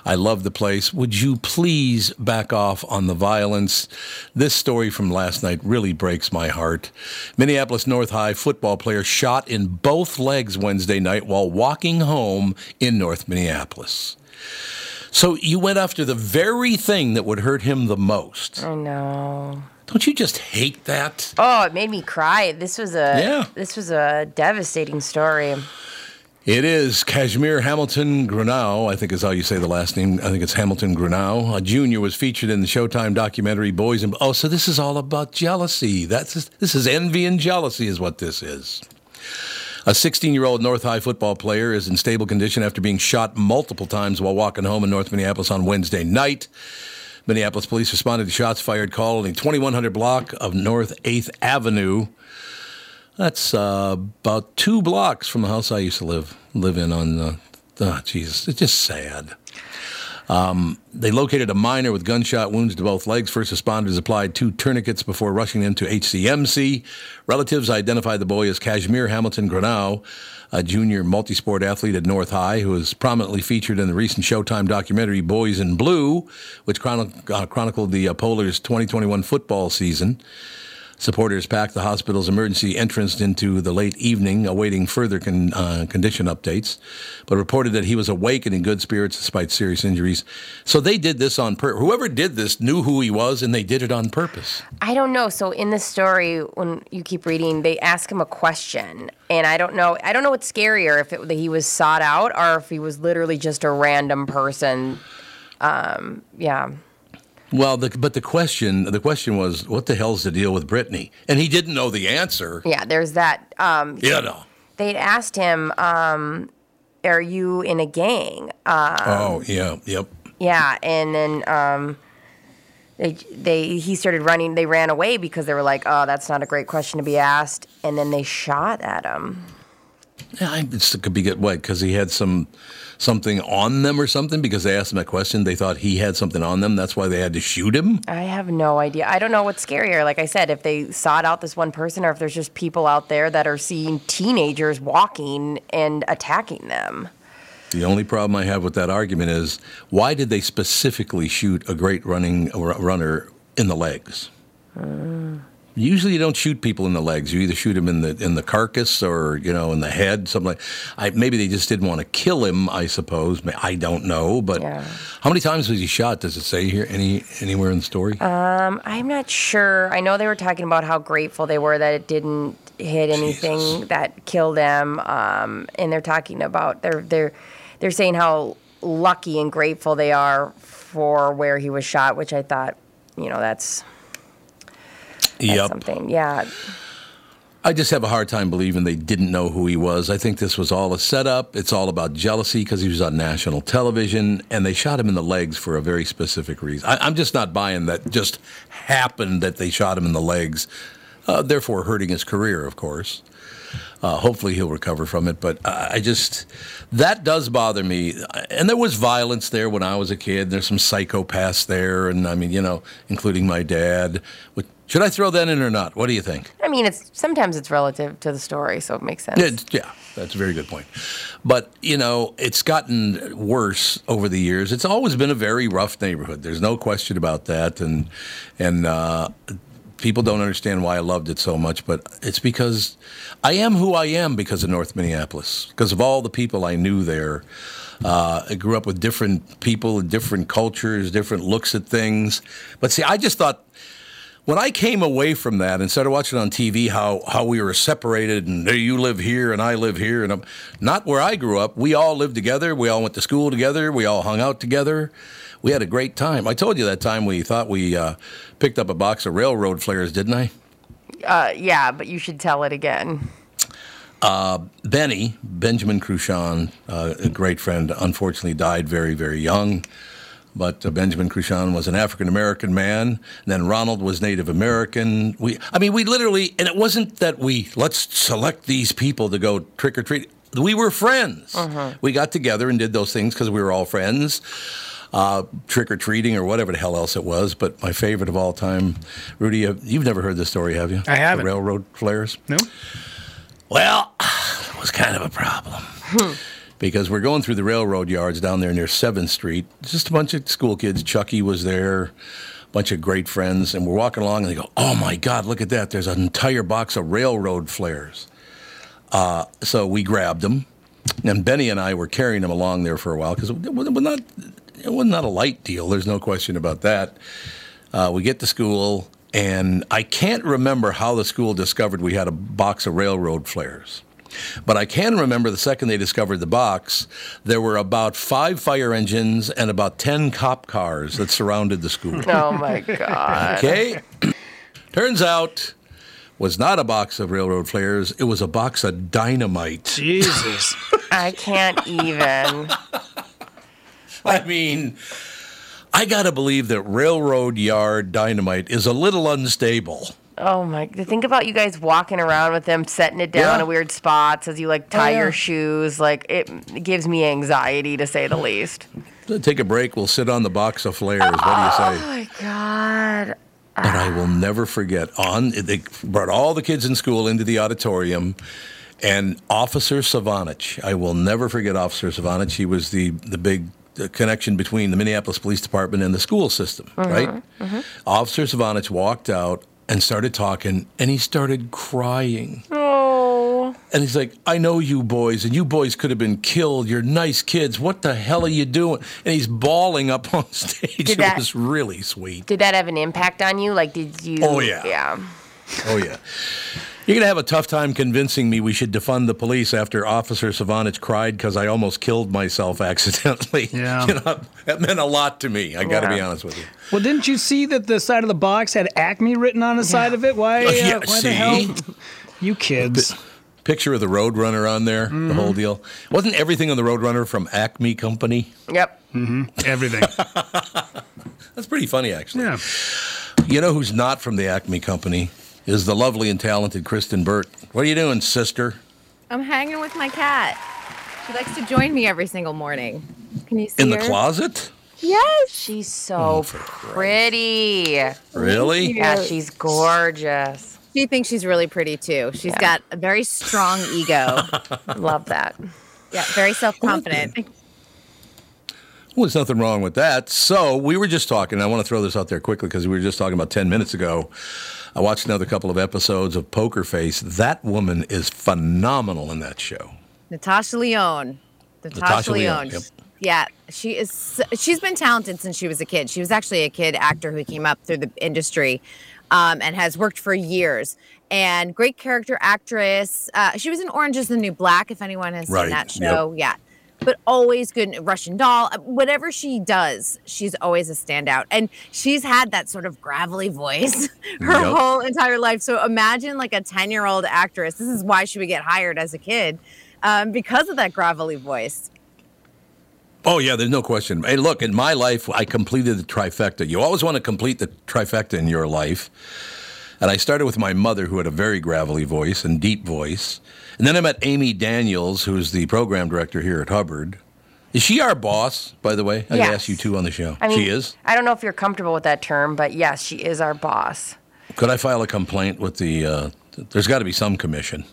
I love the place. Would you please back off on the violence? This story from last night really breaks my heart. Minneapolis North High football player shot in both legs Wednesday night while walking home in North Minneapolis. So you went after the very thing that would hurt him the most. I know. Don't you just hate that? Oh, it made me cry. This was a Yeah. this was a devastating story. It is Kashmir Hamilton Grunau, I think is how you say the last name. I think it's Hamilton Grunau. A junior was featured in the Showtime documentary Boys and Oh, so this is all about jealousy. That's this is envy and jealousy is what this is. A 16-year-old North High football player is in stable condition after being shot multiple times while walking home in North Minneapolis on Wednesday night. Minneapolis police responded to shots fired call in the 2100 block of North 8th Avenue. That's uh, about two blocks from the house I used to live live in on. the. oh, Jesus, it's just sad. Um, they located a minor with gunshot wounds to both legs. First responders applied two tourniquets before rushing him to HCMC. Relatives identified the boy as Kashmir Hamilton Granau, a junior multisport athlete at North High who was prominently featured in the recent Showtime documentary Boys in Blue, which chronic- uh, chronicled the uh, Polars' 2021 football season. Supporters packed the hospital's emergency entrance into the late evening, awaiting further con- uh, condition updates, but reported that he was awake and in good spirits despite serious injuries. So they did this on purpose. Whoever did this knew who he was, and they did it on purpose. I don't know. So in the story, when you keep reading, they ask him a question, and I don't know. I don't know what's scarier if it, he was sought out or if he was literally just a random person. Um, yeah. Well, the, but the question, the question was, what the hell's the deal with Brittany? And he didn't know the answer. Yeah, there's that. Um, You know. They'd asked him, um, "Are you in a gang?" Um, oh, yeah, yep. Yeah, and then um, they, they he started running. They ran away because they were like, "Oh, that's not a great question to be asked," and then they shot at him. Yeah, I- it's, it could be good. What? Because he had some something on them or something? Because they asked him that question, they thought he had something on them. That's why they had to shoot him. I have no idea. I don't know what's scarier. Like I said, if they sought out this one person, or if there's just people out there that are seeing teenagers walking and attacking them. The only problem I have with that argument is why did they specifically shoot a great running r- runner in the legs? Mm. Usually, you don't shoot people in the legs. You either shoot them in the in the carcass or you know in the head, something like. I, maybe they just didn't want to kill him. I suppose. I don't know. But how many times was he shot? Does it say here any anywhere in the story? Um, I'm not sure. I know they were talking about how grateful they were that it didn't hit anything that killed them. Um, and they're talking about they're they're they're saying how lucky and grateful they are for where he was shot, which I thought, you know, that's Yep. something. Yeah. I just have a hard time believing they didn't know who he was. I think this was all a setup. It's all about jealousy because he was on national television, and they shot him in the legs for a very specific reason. I, I'm just not buying that. Just happened that they shot him in the legs, uh, therefore hurting his career, of course. Uh, hopefully he'll recover from it, but I just that does bother me. And there was violence there when I was a kid. There's some psychopaths there, and I mean, you know, including my dad. What- Should I throw that in or not? What do you think? I mean, it's sometimes it's relative to the story, so it makes sense. Yeah, yeah, that's a very good point. But, you know, it's gotten worse over the years. It's always been a very rough neighborhood. There's no question about that. And, and, uh, People don't understand why I loved it so much, but it's because I am who I am because of North Minneapolis, because of all the people I knew there. Uh, I grew up with different people, different cultures, different looks at things. But see, I just thought when I came away from that and started watching on TV how, how we were separated and hey, you live here and I live here and I'm not where I grew up. We all lived together. We all went to school together. We all hung out together. We had a great time. I told you that time we thought we uh, picked up a box of railroad flares, didn't I? Uh, yeah, but you should tell it again. Uh, Benny, Benjamin Cruchon, uh, a great friend, unfortunately died very, very young. But uh, Benjamin Cruchon was an African American man. And then Ronald was Native American. We, I mean, we literally, and it wasn't that we let's select these people to go trick or treat. We were friends. We got together and did those things because we were all friends. Uh, trick or treating or whatever the hell else it was. But my favorite of all time, Rudy, uh, you've never heard this story, have you? I haven't. The railroad flares. No. Well, it was kind of a problem. because we're going through the railroad yards down there near 7th Street. Just a bunch of school kids. Chucky was there, a bunch of great friends. And we're walking along and they go, Oh my God, look at that. There's an entire box of railroad flares. Uh, so we grabbed them. And Benny and I were carrying them along there for a while because it was not, it was not a light deal. There's no question about that. Uh, we get to school, and I can't remember how the school discovered we had a box of railroad flares. But I can remember the second they discovered the box, there were about five fire engines and about 10 cop cars that surrounded the school. Oh my God. Okay. Turns out was not a box of railroad flares, it was a box of dynamite. Jesus. I can't even. I mean, I got to believe that railroad yard dynamite is a little unstable. Oh my! Think about you guys walking around with them, setting it down Yeah. in weird spots as you like tie oh, yeah. your shoes. Like it gives me anxiety to say the least. Take a break, we'll sit on the box of flares. What do you say? Oh my god! But I will never forget. On they brought all the kids in school into the auditorium, and Officer Savanich. I will never forget Officer Savanich. He was the the big uh, connection between the Minneapolis Police Department and the school system, right? Officer Savanich walked out and started talking, and he started crying. Oh. And he's like, I know you boys, and you boys could have been killed. You're nice kids. What the hell are you doing? And he's bawling up on stage. Did it that- was really sweet. Did that have an impact on you? Like, did you? Oh, yeah. Yeah. Oh, yeah. You're going to have a tough time convincing me we should defund the police after Officer Savanich cried because I almost killed myself accidentally. Yeah. You know, that meant a lot to me. I got to be honest with you. Well, didn't you see that the side of the box had Acme written on the side of it? Why? Uh, Yeah, why see? the hell? You kids. Picture of the Roadrunner on there, Mm-hmm. the whole deal. Wasn't everything on the Roadrunner from Acme Company? Yep. Mm-hmm. Everything. That's pretty funny, actually. Yeah. You know who's not from the Acme Company is the lovely and talented Kristyn Burtt. What are you doing, sister? I'm hanging with my cat. She likes to join me every single morning. Can you see In the her? closet? Yes. She's so oh, pretty. Really? Yeah, she's gorgeous. She thinks she's really pretty too. She's Yeah. got a very strong ego. Love that. Yeah, very self confident. Well, there's nothing wrong with that. So we were just talking. I want to throw this out there quickly because we were just talking about 10 minutes ago. I watched another couple of episodes of Poker Face. That woman is phenomenal in that show. Natasha Leone. Natasha, Natasha Lyonne, Leone. yep. Yeah, she is. She's been talented since she was a kid. She was actually a kid actor who came up through the industry, um, and has worked for years. And great character actress. Uh, she was in Orange Is the New Black. If anyone has Right, seen that yep. show, yeah. But always good. Russian Doll. uh, Whatever she does, she's always a standout. And she's had that sort of gravelly voice her Yep. whole entire life. So imagine like a ten-year-old actress. This is why she would get hired as a kid, um, because of that gravelly voice. Oh, yeah, there's no question. Hey, look, in my life, I completed the trifecta. You always want to complete the trifecta in your life. And I started with my mother, who had a very gravelly voice and deep voice. And then I met Amy Daniels, who's the program director here at Hubbard. Is she our boss, by the way? I Yes. asked you two on the show. I mean, she is? I don't know if you're comfortable with that term, but yes, she is our boss. Could I file a complaint with the. Uh, there's got to be some commission.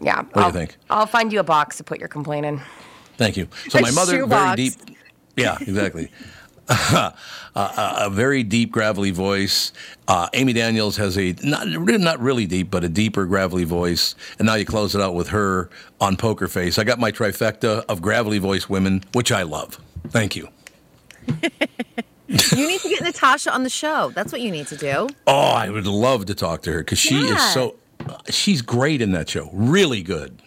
Yeah. What do I'll, you think? I'll find you a box to put your complaint in. Thank you. So A my mother, very deep. Yeah, exactly. a, very deep, gravelly voice. Uh, Amy Daniels has a not really- not really deep, but a deeper, gravelly voice. And now you close it out with her on Poker Face. I got my trifecta of gravelly voice women, which I love. Thank you. you need to get Natasha on the show. That's what you need to do. Oh, I would love to talk to her because she Yeah. is so. She's great in that show. Really good.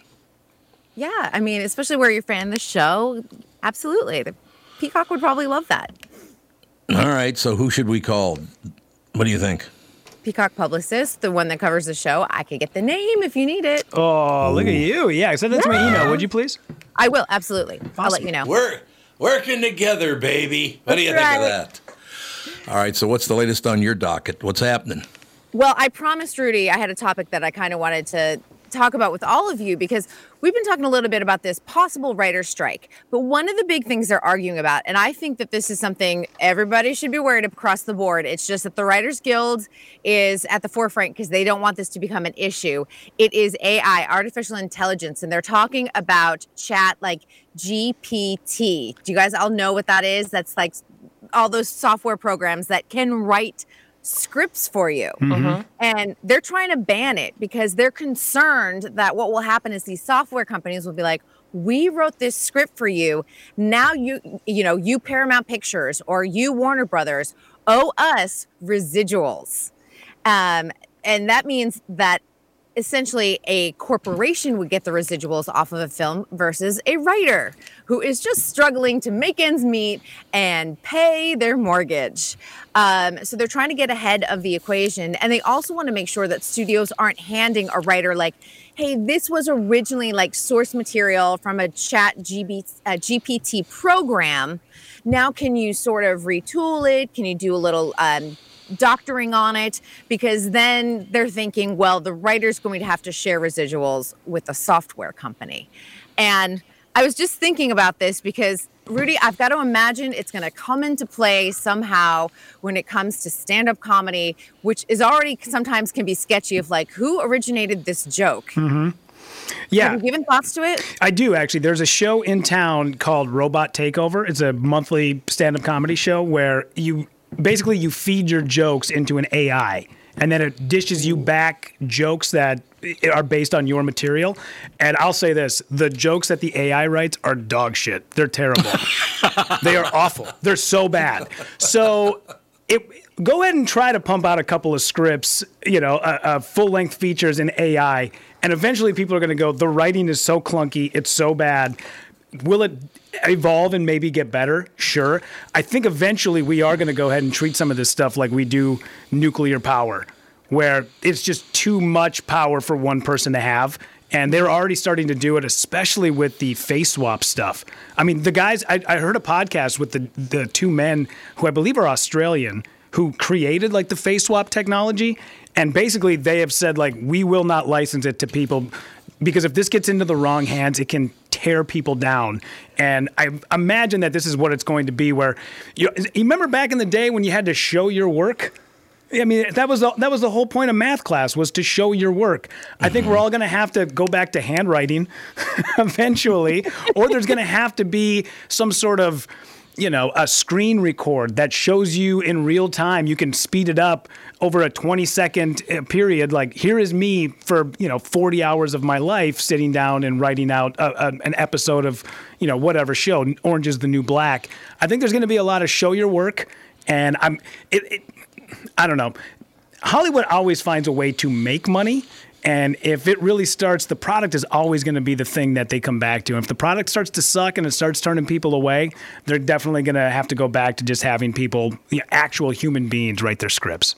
Yeah, I mean, especially where you're a fan of the show. Absolutely. The Peacock would probably love that. All right, so who should we call? What do you think? Peacock publicist, the one that covers the show. I could get the name if you need it. Oh, look at you. Yeah, send that to my email, would you please? I will, absolutely. I'll let you know. We're working together, baby. What do you That's think of that? All right, so what's the latest on your docket? What's happening? Well, I promised Rudy I had a topic that I kind of wanted to talk about with all of you because we've been talking a little bit about this possible writer strike. But one of the big things they're arguing about, and I think that this is something everybody should be worried across the board. It's just that the Writers Guild is at the forefront because they don't want this to become an issue. It is AI, artificial intelligence, and they're talking about chat like GPT. Do you guys all know what that is? That's like all those software programs that can write scripts for you. Mhm. And they're trying to ban it because they're concerned that what will happen is these software companies will be like, we wrote this script for you. Now you, you know, you Paramount Pictures or you Warner Brothers owe us residuals. Um, and that means that essentially a corporation would get the residuals off of a film versus a writer who is just struggling to make ends meet and pay their mortgage. Um, so they're trying to get ahead of the equation. And they also want to make sure that studios aren't handing a writer like, hey, this was originally like source material from a chat GPT program. Now, can you sort of retool it? Can you do a little um, doctoring on it? Because then they're thinking, well, the writer's going to have to share residuals with a software company. And I was just thinking about this because, Rudy, I've got to imagine it's going to come into play somehow when it comes to stand up comedy, which is already sometimes can be sketchy of like, who originated this joke? Mm-hmm. Yeah. Have you given thoughts to it? I do actually. There's a show in town called Robot Takeover. It's a monthly stand-up comedy show where you basically you feed your jokes into an AI and then it dishes you back jokes that are based on your material. And I'll say this, the jokes that the AI writes are dog shit. They're terrible. they are awful. They're so bad. So it, go ahead and try to pump out a couple of scripts, you know, uh, uh, full length features in AI, and eventually people are going to go, the writing is so clunky, it's so bad. Will it evolve and maybe get better? Sure. I think eventually we are going to go ahead and treat some of this stuff like we do nuclear power, where it's just too much power for one person to have. And they're already starting to do it, especially with the face swap stuff. I mean, the guys, I, I heard a podcast with the, the two men who I believe are Australian who created like the face swap technology. And basically, they have said, like, we will not license it to people because if this gets into the wrong hands, it can tear people down. And I imagine that this is what it's going to be. Where you, you remember back in the day when you had to show your work. I mean, that was the, that was the whole point of math class was to show your work. I think we're mm-hmm. all going to have to go back to handwriting eventually, or there's going to have to be some sort of you know, a screen record that shows you in real time. You can speed it up over a 20 second uh, period. Like, here is me for, you know, 40 hours of my life sitting down and writing out a, a, an episode of, you know, whatever show, Orange is the New Black. I think there's going to be a lot of show your work. And I'm, it, it, I don't know. Hollywood always finds a way to make money. And if it really starts, the product is always going to be the thing that they come back to. And if the product starts to suck and it starts turning people away, they're definitely going to have to go back to just having people, you know, actual human beings, write their scripts.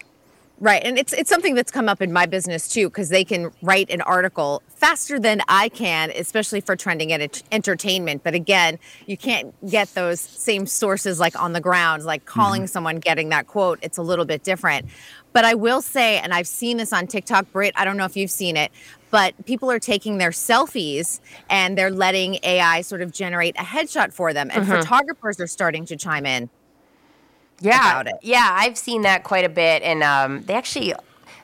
Right. And it's it's something that's come up in my business too cuz they can write an article faster than I can, especially for trending ent- entertainment. But again, you can't get those same sources like on the ground, like calling mm-hmm. someone getting that quote. It's a little bit different. But I will say and I've seen this on TikTok, Britt, I don't know if you've seen it, but people are taking their selfies and they're letting AI sort of generate a headshot for them and mm-hmm. photographers are starting to chime in yeah, Yeah, I've seen that quite a bit, and um, they actually.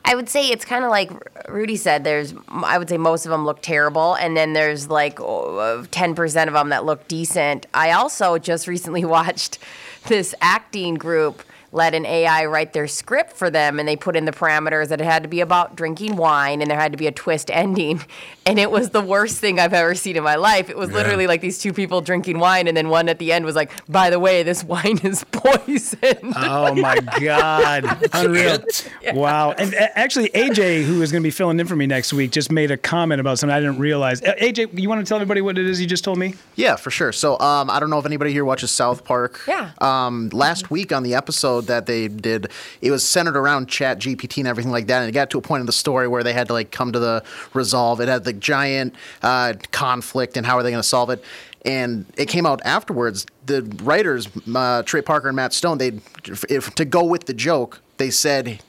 I would say it's kind of like Rudy said. There's, I would say most of them look terrible, and then there's like uh, ten percent of them that look decent. I also just recently watched this acting group let an AI write their script for them, and they put in the parameters that it had to be about drinking wine, and there had to be a twist ending, and it was the worst thing I've ever seen in my life. It was yeah. literally like these two people drinking wine, and then one at the end was like, "By the way, this wine is poison." Oh my god, unreal! Yeah. Wow. And actually, AJ, who is going to be filling in for me next week, just made a comment about something I didn't realize. AJ, you want to tell everybody what it is you just told me? Yeah, for sure. So, um, I don't know if anybody here watches South Park. Yeah. Um, last week on the episode episode that they did, it was centered around Chat GPT and everything like that. And it got to a point in the story where they had to like come to the resolve. It had the giant uh, conflict and how are they going to solve it. And it came out afterwards. The writers, uh, Trey Parker and Matt Stone, they if to go with the joke, they said,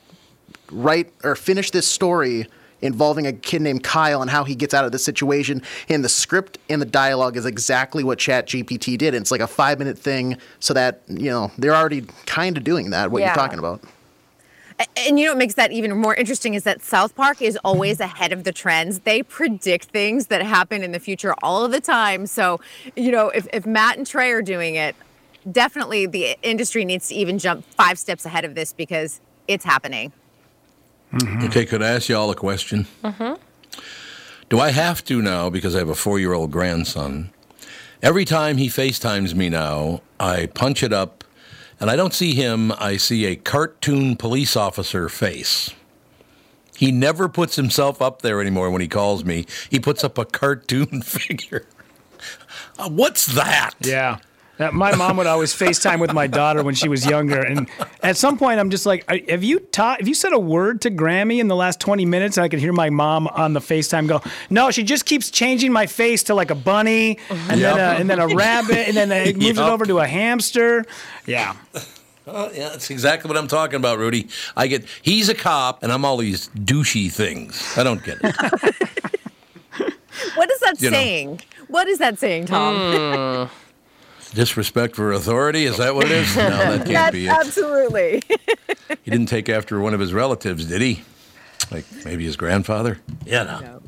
write or finish this story involving a kid named Kyle and how he gets out of the situation. And the script and the dialogue is exactly what Chat GPT did. And it's like a five minute thing so that, you know, they're already kind of doing that, what yeah. you're talking about. And you know what makes that even more interesting is that South Park is always ahead of the trends. They predict things that happen in the future all of the time. So, you know, if, if Matt and Trey are doing it, definitely the industry needs to even jump five steps ahead of this because it's happening. Mm-hmm. Okay, could I ask you all a question? Mm-hmm. Do I have to now, because I have a four year old grandson, every time he FaceTimes me now, I punch it up and I don't see him, I see a cartoon police officer face. He never puts himself up there anymore when he calls me. He puts up a cartoon figure. Uh, what's that? Yeah. My mom would always FaceTime with my daughter when she was younger, and at some point, I'm just like, "Have you taught? Have you said a word to Grammy in the last 20 minutes?" And I could hear my mom on the FaceTime go, "No, she just keeps changing my face to like a bunny, and yep. then a, and then a rabbit, and then it moves yep. it over to a hamster." Yeah. Uh, yeah, that's exactly what I'm talking about, Rudy. I get he's a cop, and I'm all these douchey things. I don't get it. what is that you saying? Know. What is that saying, Tom? Mm. Disrespect for authority? Is that what it is? No, that can't That's be it. Absolutely. he didn't take after one of his relatives, did he? Like maybe his grandfather? Yeah, no.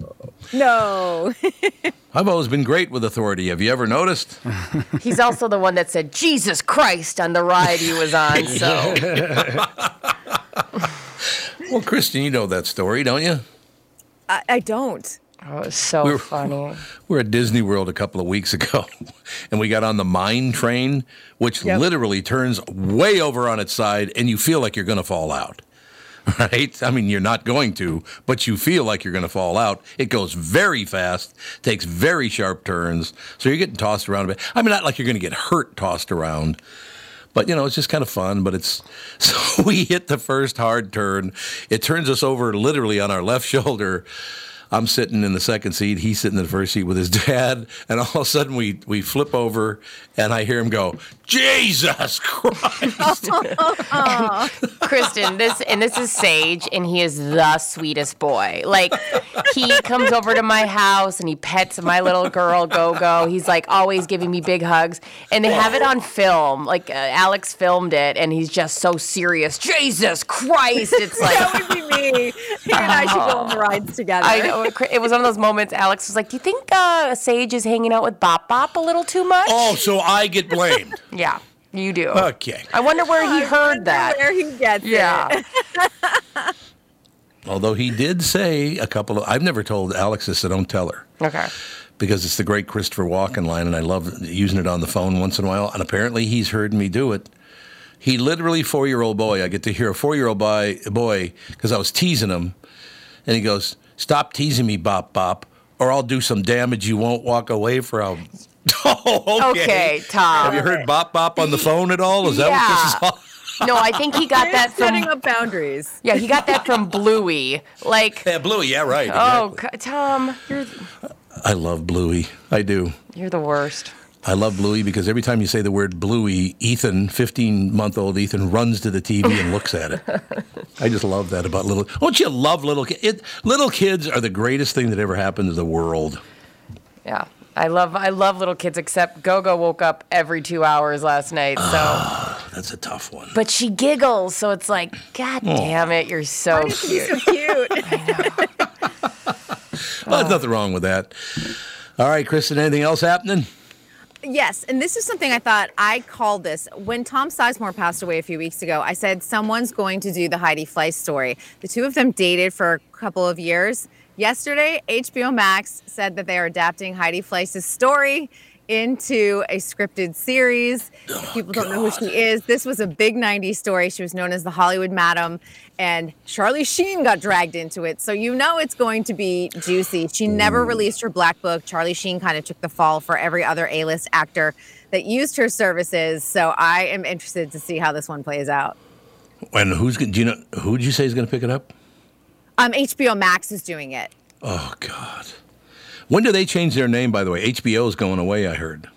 No. I've always been great with authority. Have you ever noticed? He's also the one that said Jesus Christ on the ride he was on. So. well, Kristyn, you know that story, don't you? I, I don't. Oh, was so we were, funny. We were at Disney World a couple of weeks ago, and we got on the mine train, which yep. literally turns way over on its side, and you feel like you're going to fall out. Right? I mean, you're not going to, but you feel like you're going to fall out. It goes very fast, takes very sharp turns, so you're getting tossed around a bit. I mean, not like you're going to get hurt tossed around, but you know, it's just kind of fun. But it's so we hit the first hard turn. It turns us over literally on our left shoulder I'm sitting in the second seat. He's sitting in the first seat with his dad, and all of a sudden we we flip over, and I hear him go, "Jesus Christ!" Kristyn, this and this is Sage, and he is the sweetest boy. Like he comes over to my house and he pets my little girl Go Go. He's like always giving me big hugs, and they have it on film. Like uh, Alex filmed it, and he's just so serious. Jesus Christ! It's like that would be me. He and I should go on the rides together. I know it, it was one of those moments. Alex was like, "Do you think uh, Sage is hanging out with Bop Bop a little too much?" oh, so I get blamed. Yeah, you do. Okay. I wonder where he heard that. Where he gets Yeah. it. Although he did say a couple of, I've never told Alex this, so don't tell her. Okay. Because it's the great Christopher Walken line, and I love using it on the phone once in a while. And apparently, he's heard me do it. He literally, four year old boy, I get to hear a four year old boy, boy, because I was teasing him, and he goes, Stop teasing me, Bop Bop, or I'll do some damage you won't walk away from. oh, okay. Okay, Tom. Have you heard Bop Bop on the phone at all? Is that what this is all? No, I think he got You're that from. setting up boundaries. Yeah, he got that from Bluey. Like, Yeah, Bluey, yeah, right. oh, exactly. c- Tom, you're I love Bluey. I do. you're the worst. I love Bluey because every time you say the word Bluey, Ethan, 15 month old Ethan, runs to the TV and looks at it. I just love that about little. Don't you love little kids? Little kids are the greatest thing that ever happened to the world. Yeah, I love I love little kids. Except Gogo woke up every two hours last night. So, ah, That's a tough one. but she giggles, so it's like, God Oh. damn it, you're so cute. So cute. Well, there's nothing wrong with that. All right, Kristyn, anything else happening? Yes, and this is something I thought I called this when Tom Sizemore passed away a few weeks ago. I said someone's going to do the Heidi Fleiss story. The two of them dated for a couple of years. Yesterday, HBO Max said that they are adapting Heidi Fleiss's story into a scripted series. If people don't know who she is. This was a big 90s story. She was known as the Hollywood Madam, and Charlie Sheen got dragged into it. So you know it's going to be juicy. She never released her black book. Charlie Sheen kind of took the fall for every other A list actor that used her services. So I am interested to see how this one plays out. And who's going? Do you know who did you say is going to pick it up? Um, HBO Max is doing it. Oh God. When do they change their name? By the way, HBO is going away. I heard.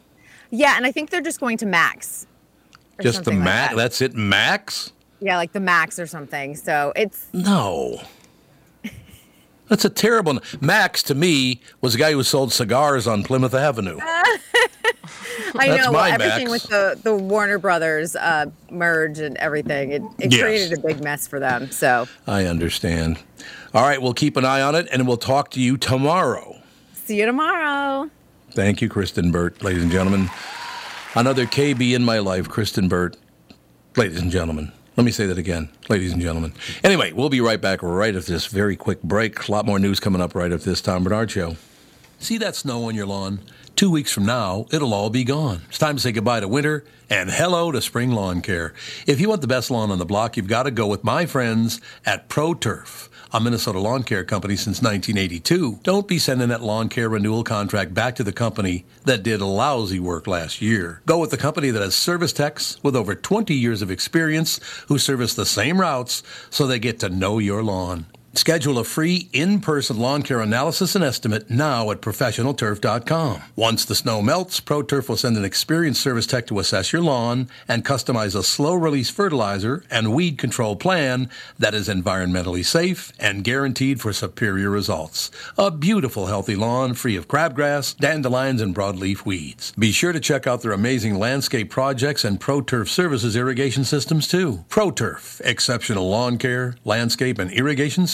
Yeah, and I think they're just going to Max. Just the like Max. that. That's it, Max. Yeah, like the Max or something. So it's No. That's a terrible. Max to me was a guy who sold cigars on Plymouth Avenue. I know well, everything Max. with the the Warner Brothers uh, merge and everything. It, it Yes. created a big mess for them. So I understand. All right, we'll keep an eye on it, and we'll talk to you tomorrow. See you tomorrow. Thank you, Kristyn Burtt, ladies and gentlemen. Another KB in my life, Kristyn Burtt, ladies and gentlemen. Let me say that again, ladies and gentlemen. Anyway, we'll be right back right after this very quick break. A lot more news coming up right after this Tom Barnard Show. See that snow on your lawn? Two weeks from now, it'll all be gone. It's time to say goodbye to winter and hello to spring lawn care. If you want the best lawn on the block, you've got to go with my friends at Pro Turf, a Minnesota lawn care company since 1982. Don't be sending that lawn care renewal contract back to the company that did lousy work last year. Go with the company that has service techs with over 20 years of experience who service the same routes so they get to know your lawn. Schedule a free in-person lawn care analysis and estimate now at professionalturf.com. Once the snow melts, ProTurf will send an experienced service tech to assess your lawn and customize a slow-release fertilizer and weed control plan that is environmentally safe and guaranteed for superior results. A beautiful, healthy lawn free of crabgrass, dandelions, and broadleaf weeds. Be sure to check out their amazing landscape projects and ProTurf services irrigation systems too. ProTurf, exceptional lawn care, landscape, and irrigation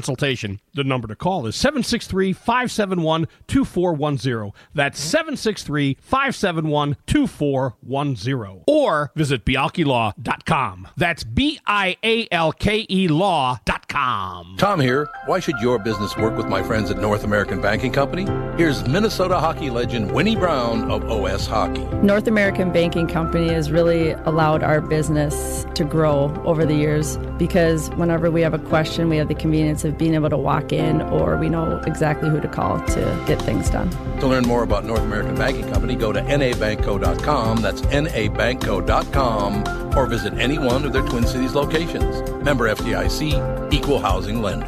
consultation. The number to call is 763 571 2410. That's mm-hmm. 763 571 2410. Or visit bialkelaw.com. That's B I A L K E law.com. Tom here. Why should your business work with my friends at North American Banking Company? Here's Minnesota hockey legend Winny Brown of OS Hockey. North American Banking Company has really allowed our business to grow over the years because whenever we have a question, we have the convenience of being able to walk in or we know exactly who to call to get things done. To learn more about North American Banking Company, go to nabankco.com. That's nabankco.com or visit any one of their Twin Cities locations. Member FDIC, equal housing lender.